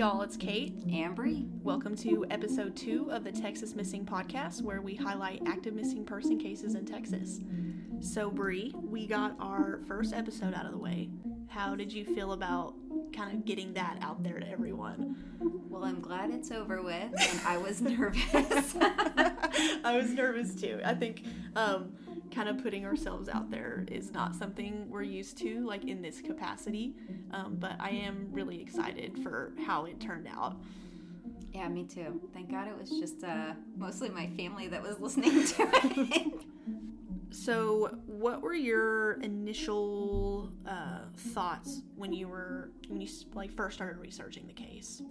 Y'all, it's Kate. and Bree. Welcome to episode two of the Texas Missing Podcast, where we highlight active missing person cases in Texas. So, Bree, we got our first episode out of the way. How did you feel about kind of getting that out there to everyone? Well, I'm glad it's over with, and I was nervous. I was nervous too. I think um, kind of putting ourselves out there is not something we're used to, like in this capacity. Um, but I am really excited for how it turned out. Yeah, me too. Thank God it was just uh, mostly my family that was listening to it. So, what were your initial uh, thoughts when you were when you like first started researching the case?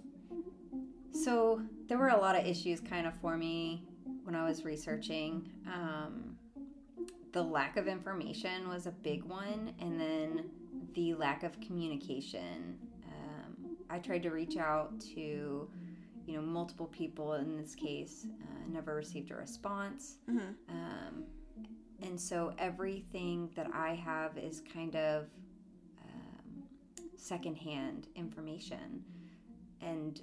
So there were a lot of issues kind of for me when I was researching. Um, the lack of information was a big one, and then the lack of communication. Um, I tried to reach out to, you know, multiple people in this case, uh, never received a response. Mm-hmm. Um, and so everything that I have is kind of um, secondhand information. And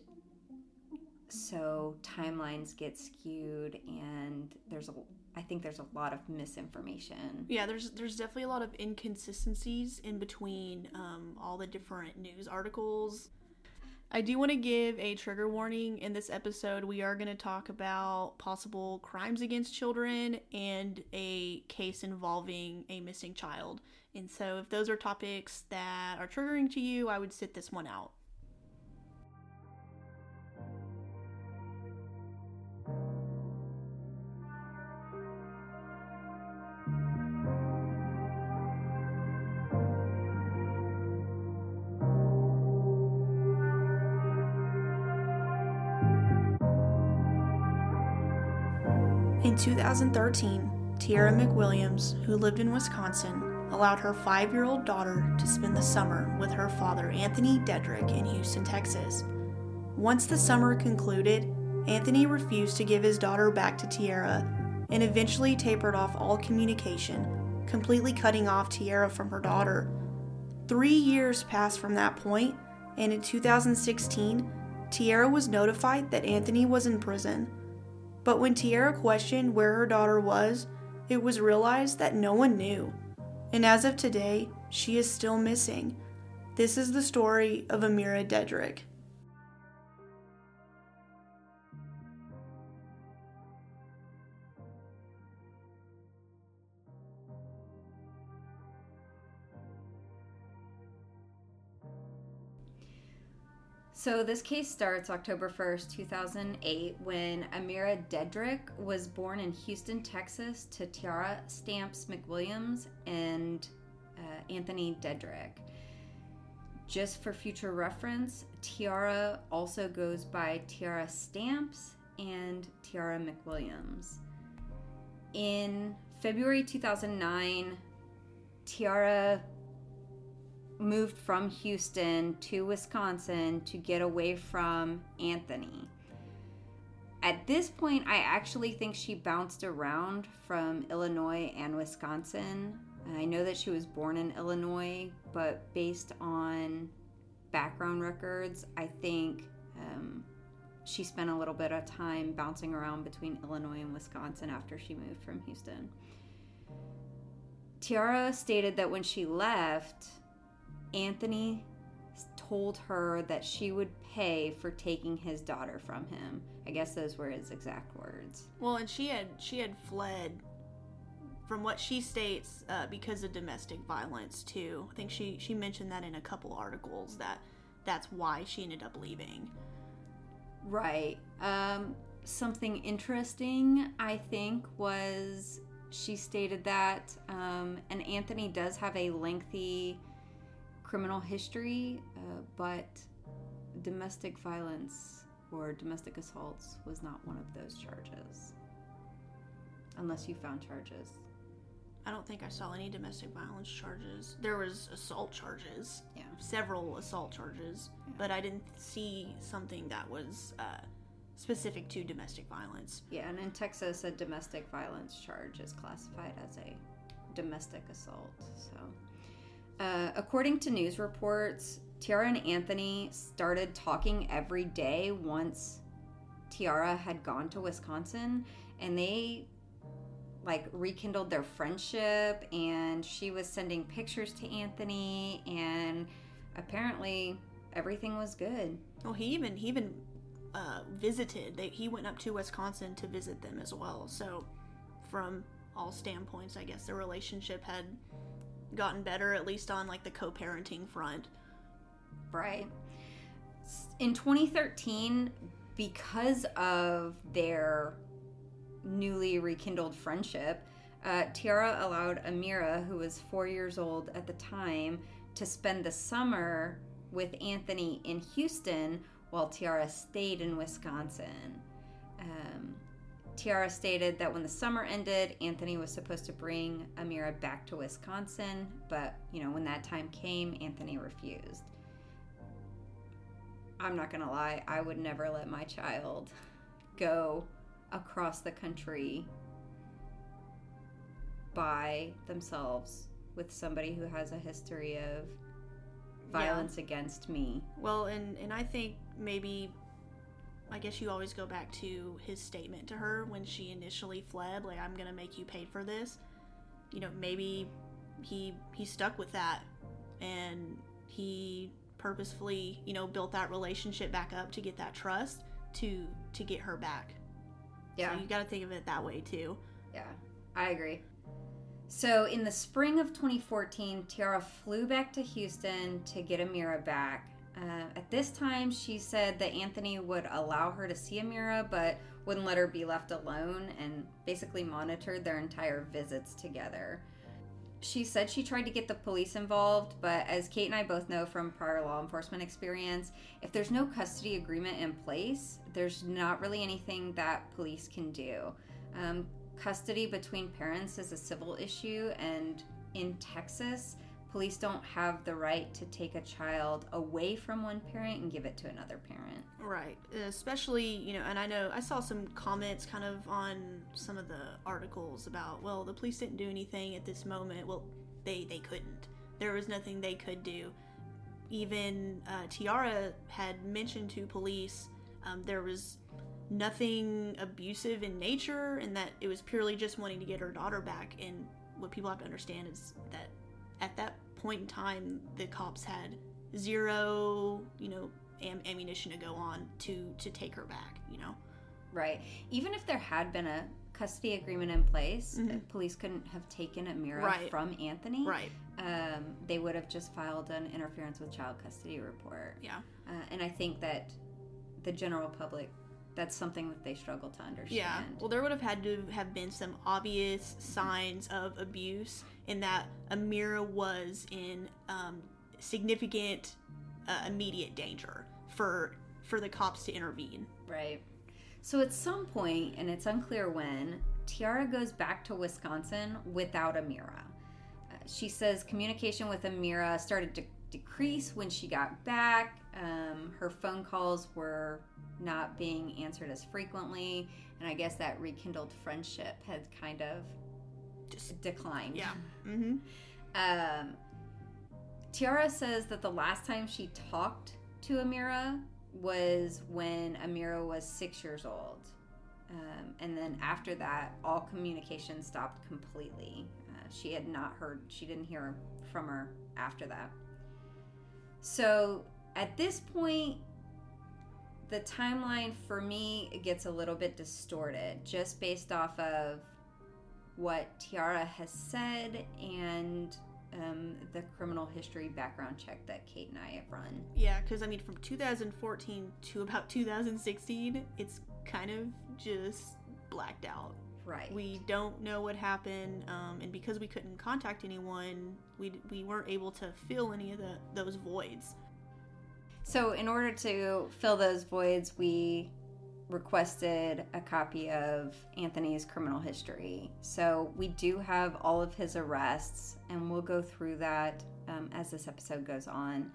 so timelines get skewed and there's a I think there's a lot of misinformation. Yeah, there's there's definitely a lot of inconsistencies in between um, all the different news articles. I do want to give a trigger warning in this episode. We are going to talk about possible crimes against children and a case involving a missing child. And so, if those are topics that are triggering to you, I would sit this one out. 2013, Tiara McWilliams, who lived in Wisconsin, allowed her five year old daughter to spend the summer with her father, Anthony Deadrick, in Houston, Texas. Once the summer concluded, Anthony refused to give his daughter back to Tiara and eventually tapered off all communication, completely cutting off Tiara from her daughter. Three years passed from that point, and in 2016, Tiara was notified that Anthony was in prison. But when Tiara questioned where her daughter was, it was realized that no one knew. And as of today, she is still missing. This is the story of Ameera Deadrick. So this case starts October 1st, 2008, when Ameera Deadrick was born in Houston, Texas to Tiara Stamps McWilliams and uh, Anthony Deadrick. Just for future reference, Tiara also goes by Tiara Stamps and Tiara McWilliams. In February 2009, Tiara moved from Houston to Wisconsin to get away from Anthony. At this point, I actually think she bounced around from Illinois and Wisconsin. I know that she was born in Illinois, but based on background records, I think um, she spent a little bit of time bouncing around between Illinois and Wisconsin after she moved from Houston. Tiara stated that when she left, Anthony told her that she would pay for taking his daughter from him. I guess those were his exact words. Well, and she had she had fled from what she states uh, because of domestic violence too. I think she she mentioned that in a couple articles that that's why she ended up leaving. Right. Um, something interesting, I think, was she stated that, um, and Anthony does have a lengthy criminal history, uh, but domestic violence or domestic assaults was not one of those charges. Unless you found charges. I don't think I saw any domestic violence charges. There was assault charges. Yeah. Several assault charges, Yeah. but I didn't see something that was uh, specific to domestic violence. Yeah, and in Texas, a domestic violence charge is classified as a domestic assault. So, uh, according to news reports, Tiara and Anthony started talking every day once Tiara had gone to Wisconsin, and they like rekindled their friendship. And she was sending pictures to Anthony, and apparently everything was good. Well, he even he even uh, visited. They, he went up to Wisconsin to visit them as well. So, from all standpoints, I guess the relationship had gotten better, at least on like the co-parenting front. Right. In 2013, because of their newly rekindled friendship, uh, Tiara allowed Ameera, who was four years old at the time, to spend the summer with Anthony in Houston while Tiara stayed in Wisconsin. Um, Tiara stated that when the summer ended, Anthony was supposed to bring Ameera back to Wisconsin, but you know, when that time came, Anthony refused. I'm not gonna lie, I would never let my child go across the country by themselves with somebody who has a history of violence yeah. against me. Well, and and I think maybe I guess you always go back to his statement to her when she initially fled, like I'm going to make you pay for this. You know, maybe he he stuck with that and he purposefully, you know, built that relationship back up to get that trust to to get her back. Yeah. So you got to think of it that way too. Yeah. I agree. So, in the spring of 2014, Tiara flew back to Houston to get Ameera back. Uh, at this time, she said that Anthony would allow her to see Ameera, but wouldn't let her be left alone and basically monitored their entire visits together. She said she tried to get the police involved, but as Kate and I both know from prior law enforcement experience, if there's no custody agreement in place, there's not really anything that police can do. Um, custody between parents is a civil issue, and in Texas, police don't have the right to take a child away from one parent and give it to another parent. Right. Especially, you know, and I know I saw some comments kind of on some of the articles about, well, the police didn't do anything at this moment. Well, they they couldn't. There was nothing they could do. Even uh, Tiara had mentioned to police um, there was nothing abusive in nature and that it was purely just wanting to get her daughter back and what people have to understand is that at that point in time the cops had zero you know am- ammunition to go on to to take her back you know? Right. Even if there had been a custody agreement in place mm-hmm. police couldn't have taken ameera right. from anthony right. um, they would have just filed an interference with child custody report. Yeah. Uh, and i think that the general public that's something that they struggle to understand. Yeah. Well, there would have had to have been some obvious signs of abuse in that Ameera was in um, significant, uh, immediate danger for for the cops to intervene. Right. So at some point, and it's unclear when, Tiara goes back to Wisconsin without Ameera. Uh, she says communication with Ameera started to decrease when she got back. Um, her phone calls were not being answered as frequently, and I guess that rekindled friendship had kind of just declined. Yeah. Mm-hmm. Um, Tiara says that the last time she talked to Ameera was when Ameera was six years old. Um, and then after that, all communication stopped completely. Uh, she had not heard, she didn't hear from her after that. So at this point, the timeline for me gets a little bit distorted just based off of what Tiara has said and um, the criminal history background check that Kate and I have run. Yeah, because I mean, from 2014 to about 2016, it's kind of just blacked out. Right. We don't know what happened, um, and because we couldn't contact anyone, we we weren't able to fill any of the those voids. So, in order to fill those voids, we requested a copy of Anthony's criminal history. So, we do have all of his arrests, and we'll go through that um, as this episode goes on.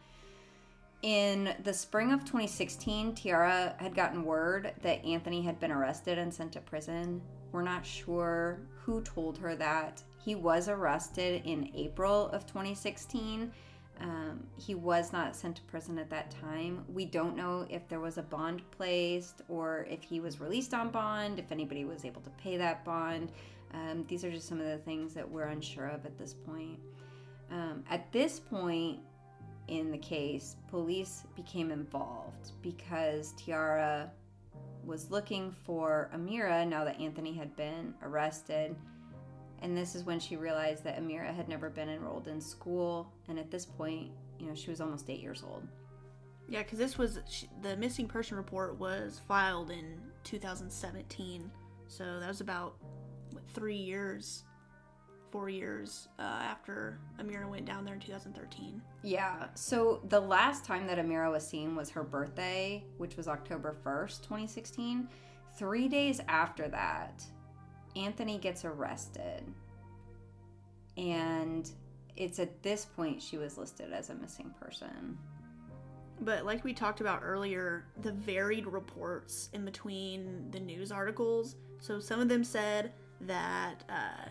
In the spring of 2016, Tiara had gotten word that Anthony had been arrested and sent to prison. We're not sure who told her that. He was arrested in April of 2016 Um, he was not sent to prison at that time. We don't know if there was a bond placed or if he was released on bond, if anybody was able to pay that bond. Um, these are just some of the things that we're unsure of at this point. Um, at this point in the case, police became involved because Tiara was looking for Ameera now that Anthony had been arrested. And this is when she realized that Ameera had never been enrolled in school. And at this point, you know, she was almost eight years old. Yeah, because this was the missing person report was filed in 2017. So that was about what, three years, four years uh, after Ameera went down there in 2013. Yeah. So the last time that Ameera was seen was her birthday, which was October 1st, 2016. Three days after that, Anthony gets arrested. And it's at this point she was listed as a missing person. But like we talked about earlier, the varied reports in between the news articles. So some of them said that uh,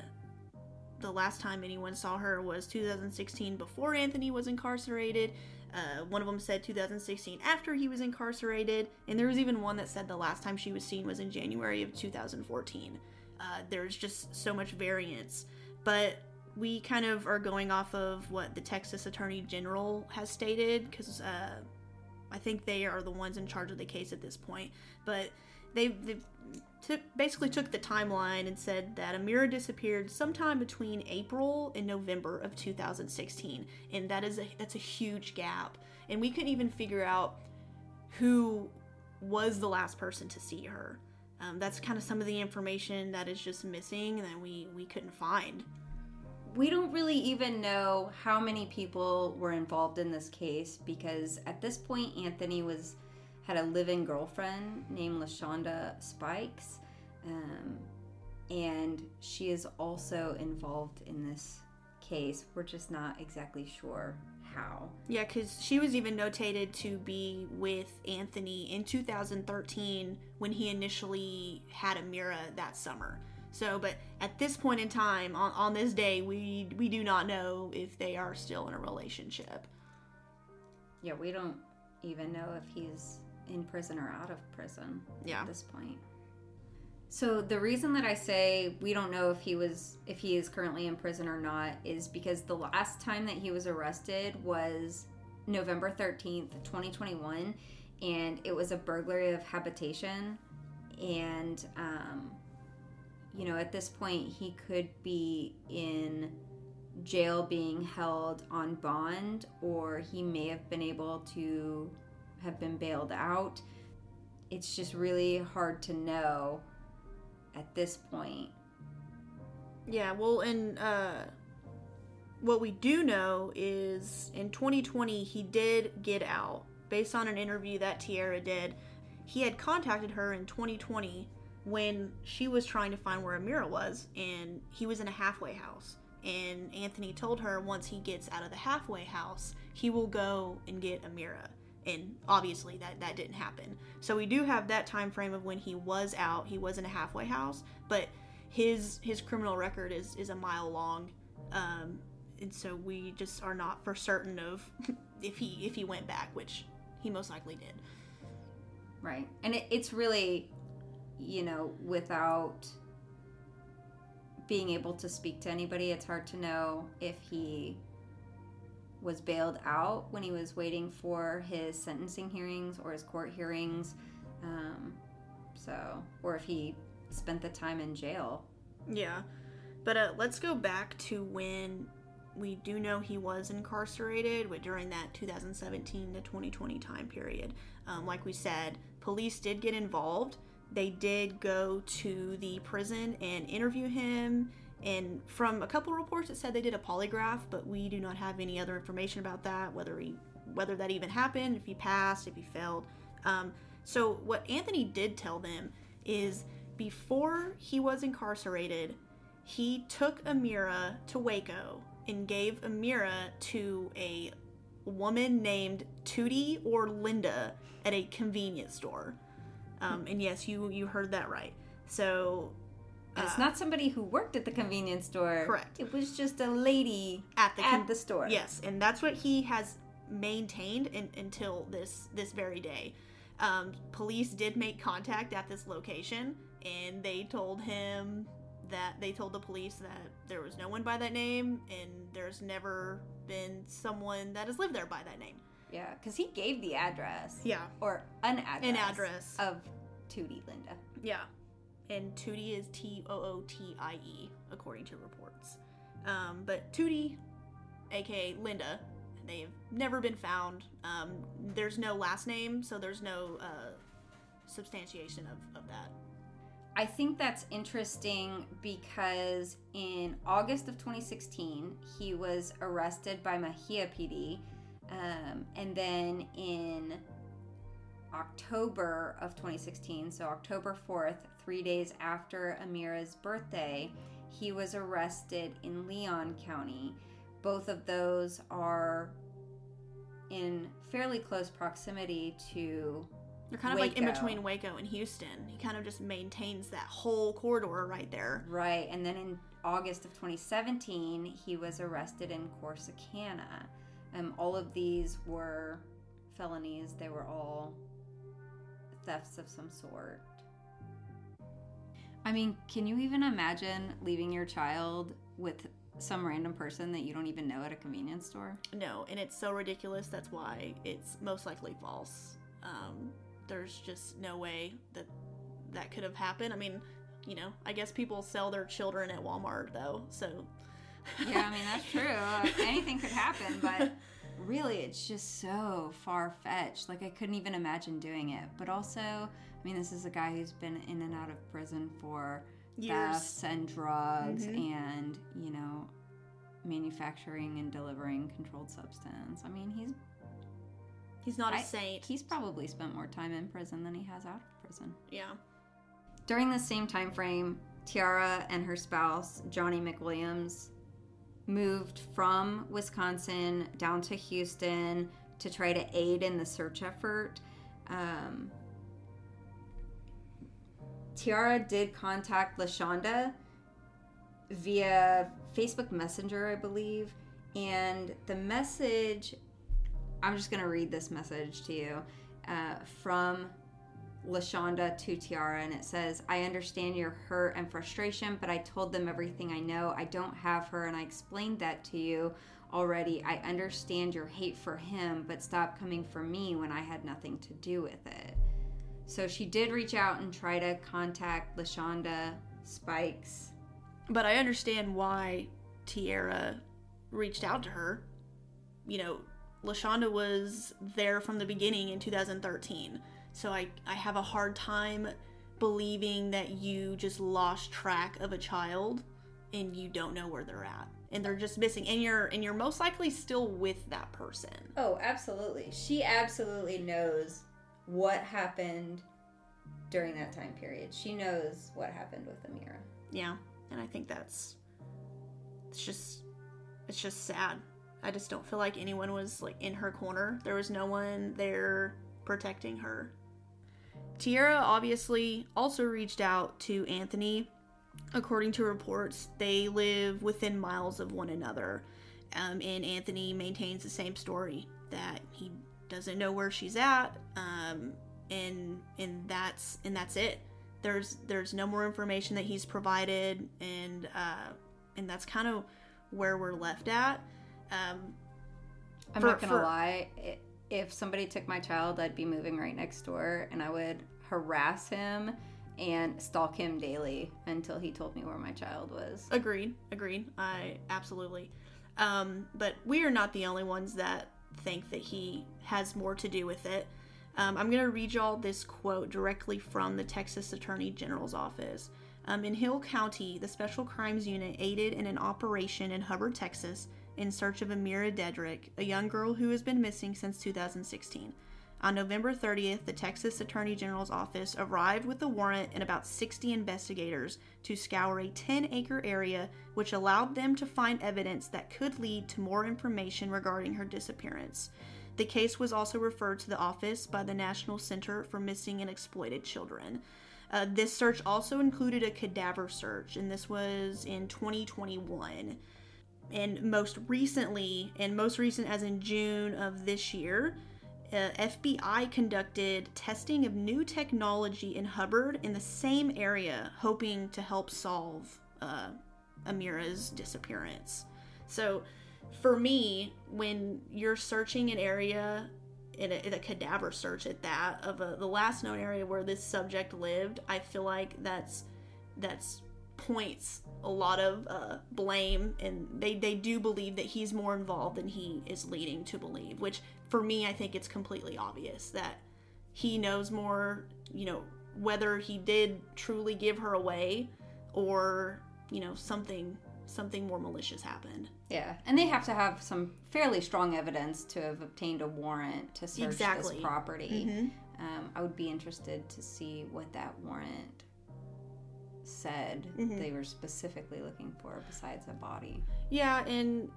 the last time anyone saw her was 2016 before Anthony was incarcerated. Uh, one of them said 2016 after he was incarcerated. And there was even one that said the last time she was seen was in January of 2014. Uh, there's just so much variance. But we kind of are going off of what the Texas Attorney General has stated because uh, I think they are the ones in charge of the case at this point. But they, they took basically took the timeline and said that Ameera disappeared sometime between April and November of 2016, and that is a that's a huge gap. And we couldn't even figure out who was the last person to see her. Um, that's kind of some of the information that is just missing that we we couldn't find we don't really even know how many people were involved in this case because at this point Anthony was had a living girlfriend named Lashonda Spikes, um, and she is also involved in this case. We're just not exactly sure how. Yeah, because she was even notated to be with Anthony in 2013 when he initially had Ameera that summer. So, but at this point in time, on, on this day, we we do not know if they are still in a relationship. Yeah, we don't even know if he's in prison or out of prison Yeah. at this point. So the reason that I say we don't know if he was if he is currently in prison or not is because the last time that he was arrested was November 13th, 2021 and it was a burglary of habitation and um you know at this point he could be in jail being held on bond or he may have been able to have been bailed out. It's just really hard to know at this point. Yeah, well, and uh, what we do know is in 2020 he did get out based on an interview that Tiara did. He had contacted her in 2020 when she was trying to find where Ameera was, and he was in a halfway house. And Anthony told her once he gets out of the halfway house, he will go and get Ameera. And obviously that that didn't happen. So we do have that time frame of when he was out. He was in a halfway house, but his his criminal record is is a mile long. Um, and so we just are not for certain of if he if he went back, which he most likely did. Right. And it, it's really, you know, without being able to speak to anybody, it's hard to know if he was bailed out when he was waiting for his sentencing hearings or his court hearings. Um, so, or if he spent the time in jail. Yeah. But uh, let's go back to when we do know he was incarcerated during that 2017 to 2020 time period. Um, like we said, police did get involved. They did go to the prison and interview him. And from a couple reports, it said they did a polygraph, but we do not have any other information about that. Whether he, whether that even happened, if he passed, if he failed. Um, so what Anthony did tell them is before he was incarcerated, he took Ameera to Waco and gave Ameera to a woman named Tootie or Linda at a convenience store. Um, and yes, you you heard that right. So It's not somebody who worked at the convenience store. Correct. It was just a lady at the at con- the store. Yes, and that's what he has maintained in, until this this very day. Um, police did make contact at this location, and they told him that they told the police that there was no one by that name, and there's never been someone that has lived there by that name. Yeah, because he gave the address. Yeah, Or an address. an address. Of Tootie Linda. Yeah, and Tootie is T O O T I E according to reports. Um, but Tootie, aka Linda, they've never been found. Um, there's no last name, so there's no uh, substantiation of, of that. I think that's interesting because in August of 2016, he was arrested by Mexia PD. Um, and then in October of 2016, so October 4th, three days after Ameera's birthday, he was arrested in Leon County. Both of those are in fairly close proximity to They're kind of like in between Waco and Houston. He kind of just maintains that whole corridor right there. Right, and then in August of 2017, he was arrested in Corsicana. Um, all of these were felonies. They were all thefts of some sort. I mean, can you even imagine leaving your child with some random person that you don't even know at a convenience store? No, and it's so ridiculous. That's why it's most likely false. Um, there's just no way that that could have happened. I mean, you know, I guess people sell their children at Walmart though, so Yeah, I mean, that's true. Anything could happen, but really, it's just so far fetched. Like, I couldn't even imagine doing it. But also, I mean, this is a guy who's been in and out of prison for Years. thefts and drugs Mhm. and, you know, manufacturing and delivering controlled substance. I mean, he's he's not a I- saint. he's probably spent more time in prison than he has out of prison. yeah. During the same time frame, Tiara and her spouse, Johnny McWilliams, moved from Wisconsin down to Houston to try to aid in the search effort. Um, Tiara did contact LaShonda via Facebook Messenger, I believe, and the message I'm just going to read this message to you uh, from LaShonda to Tiara, and it says, I understand your hurt and frustration, but I told them everything I know. I don't have her, and I explained that to you already. I understand your hate for him, but stop coming for me when I had nothing to do with it. So she did reach out and try to contact LaShonda Spikes. But I understand why Tiara reached out to her. You know, LaShonda was there from the beginning in 2013. So I, I have a hard time believing that you just lost track of a child and you don't know where they're at. And they're just missing and you're and you're most likely still with that person. Oh, absolutely. She absolutely knows what happened during that time period. She knows what happened with Ameera. Yeah. And I think that's it's just it's just sad. I just don't feel like anyone was like in her corner. There was no one there protecting her. Tiara obviously also reached out to Anthony. According to reports, they live within miles of one another. Um, and Anthony maintains the same story that he doesn't know where she's at, um, and and that's and that's it. There's there's no more information that he's provided, and uh, and that's kind of where we're left at. Um, I'm For- not gonna for- lie. i- If somebody took my child, I'd be moving right next door, and I would harass him and stalk him daily until he told me where my child was. Agreed. Agreed. I absolutely. Um, but we are not the only ones that think that he has more to do with it. Um, I'm going to read y'all this quote directly from the Texas Attorney General's office. Um, in Hill County, the Special Crimes Unit aided in an operation in Hubbard, Texas, in search of Ameera Deadrick, a young girl who has been missing since 2016. On November 30th, the Texas Attorney General's office arrived with a warrant and about 60 investigators to scour a 10 acre area, which allowed them to find evidence that could lead to more information regarding her disappearance. The case was also referred to the office by the National Center for Missing and Exploited Children. Uh, this search also included a cadaver search, and this was in 2021. And most recently, and most recent as in June of this year, uh, FBI conducted testing of new technology in Hubbard in the same area, hoping to help solve uh, Ameera's disappearance. So, for me, when you're searching an area, in a, in a cadaver search at that of a, the last known area where this subject lived, I feel like that's that's points a lot of uh, blame, and they they do believe that he's more involved than he is leading to believe. Which for me, I think it's completely obvious that he knows more. You know whether he did truly give her away, or you know something something more malicious happened. Yeah, and they have to have some fairly strong evidence to have obtained a warrant to search Exactly. this property. Mm-hmm. Um, I would be interested to see what that warrant said Mhm. they were specifically looking for besides a body. Yeah, and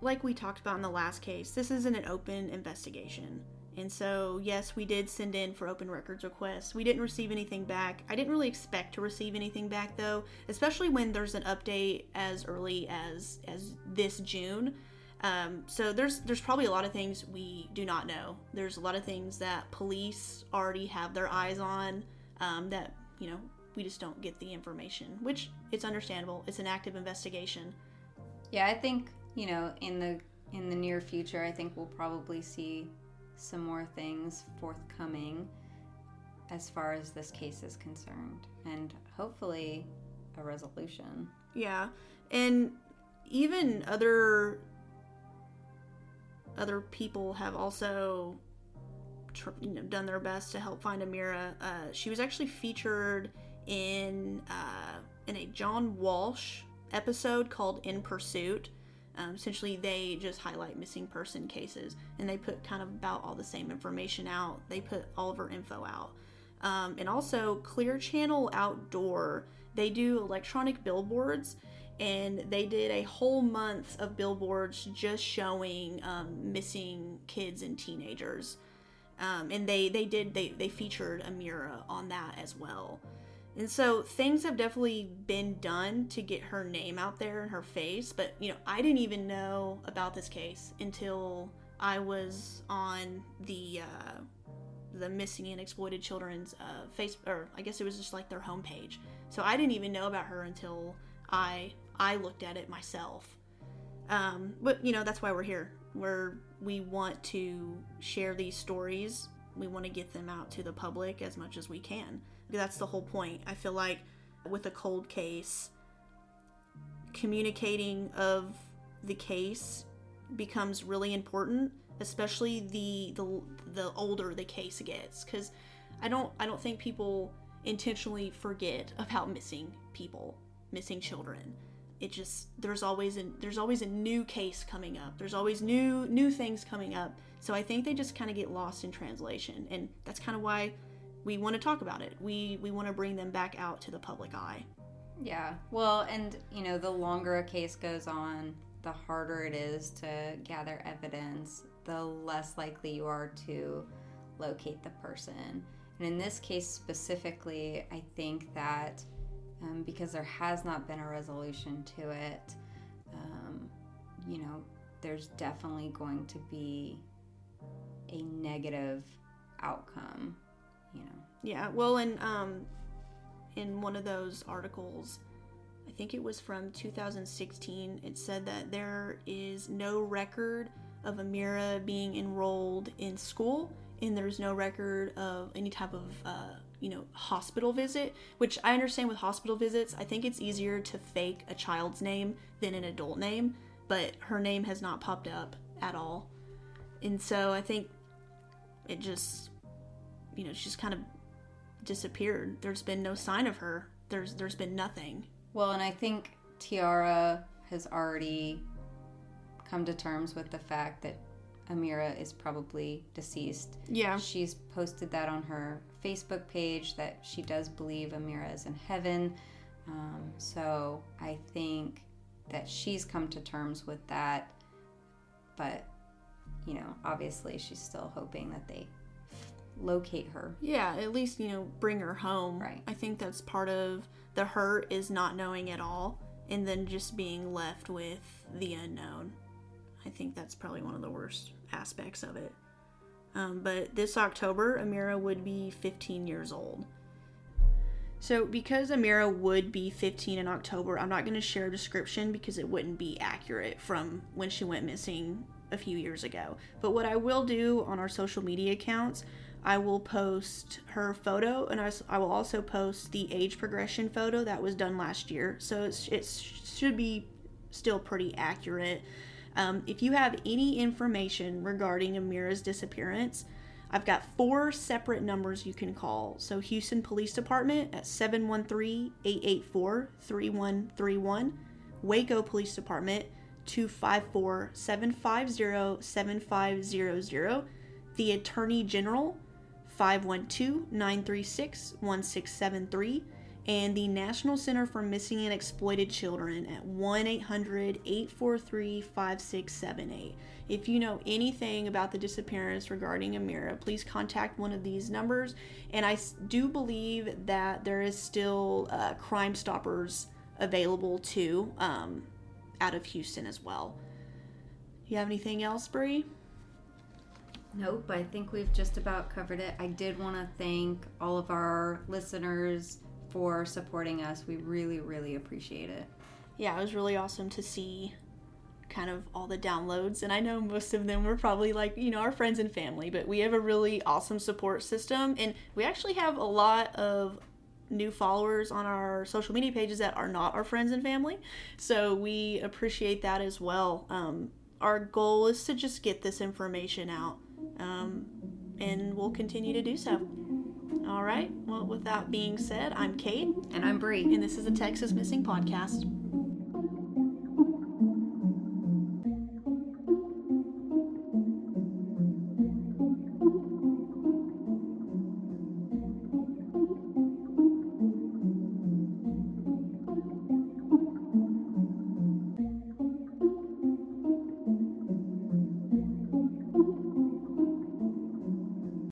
like we talked about in the last case, this isn't an open investigation. And so, yes, we did send in for open records requests. We didn't receive anything back. I didn't really expect to receive anything back though, especially when there's an update as early as as this June. Um, so there's there's probably a lot of things we do not know. There's a lot of things that police already have their eyes on um, that you know we just don't get the information, which it's understandable. It's an active investigation. Yeah, I think you know in the in the near future, I think we'll probably see some more things forthcoming as far as this case is concerned, and hopefully a resolution. Yeah, and even other other people have also tr- you know, done their best to help find Ameera. Uh, she was actually featured in uh, in a John Walsh episode called In Pursuit. Um, essentially, they just highlight missing person cases, and they put kind of about all the same information out. They put all of her info out, um, and also Clear Channel Outdoor. They do electronic billboards, and they did a whole month of billboards just showing um, missing kids and teenagers. Um, and they they did they they featured Ameera on that as well. And so things have definitely been done to get her name out there and her face, but you know, I didn't even know about this case until I was on the uh, the missing and exploited children's uh, face, or I guess it was just like their homepage. So I didn't even know about her until I I looked at it myself. Um, but you know, that's why we're here. We're we want to share these stories. We want to get them out to the public as much as we can. That's the whole point. I feel like with a cold case, communicating of the case becomes really important, especially the the, the older the case gets cuz I don't I don't think people intentionally forget about missing people, missing children. It just there's always a there's always a new case coming up. There's always new new things coming up. So I think they just kind of get lost in translation and that's kind of why we want to talk about it. We we want to bring them back out to the public eye. Yeah. Well, and you know, the longer a case goes on, the harder it is to gather evidence, the less likely you are to locate the person. And in this case specifically, I think that um, because there has not been a resolution to it, um, you know, there's definitely going to be a negative outcome. Yeah, well, in um, in one of those articles, I think it was from 2016. It said that there is no record of Ameera being enrolled in school, and there's no record of any type of uh, you know hospital visit. Which I understand with hospital visits, I think it's easier to fake a child's name than an adult name, but her name has not popped up at all, and so I think it just you know she's kind of disappeared. There's been no sign of her. There's there's been nothing. Well, and I think Tiara has already come to terms with the fact that Ameera is probably deceased. Yeah. She's posted that on her Facebook page that she does believe Ameera is in heaven. Um, so I think that she's come to terms with that. But, you know, obviously she's still hoping that they locate her. Yeah, at least, you know, bring her home. Right. I think that's part of the hurt is not knowing at all and then just being left with the unknown. I think that's probably one of the worst aspects of it. Um, but this October, Ameera would be 15 years old. So, because Ameera would be 15 in October, I'm not going to share a description because it wouldn't be accurate from when she went missing a few years ago. But what I will do on our social media accounts, I will post her photo and I will also post the age progression photo that was done last year. So it should be still pretty accurate. Um, if you have any information regarding Ameera's disappearance, I've got four separate numbers you can call. So, Houston Police Department at 713 884 3131, Waco Police Department 254 750 7500, the Attorney General 512 936 1673, and the National Center for Missing and Exploited Children at 1 800 843 5678. If you know anything about the disappearance regarding Ameera, please contact one of these numbers. And I do believe that there is still uh, Crime Stoppers available too um, out of Houston as well. You have anything else, Bree? Nope, I think we've just about covered it. I did want to thank all of our listeners for supporting us. We really, really appreciate it. yeah, it was really awesome to see kind of all the downloads. And I know most of them were probably like, you know, our friends and family, but we have a really awesome support system. And we actually have a lot of new followers on our social media pages that are not our friends and family. So we appreciate that as well. Um, our goal is to just get this information out. Um, and we'll continue to do so. All right. Well, with that being said, I'm Kate, And I'm Bree. and this is the Texas Missing Podcast.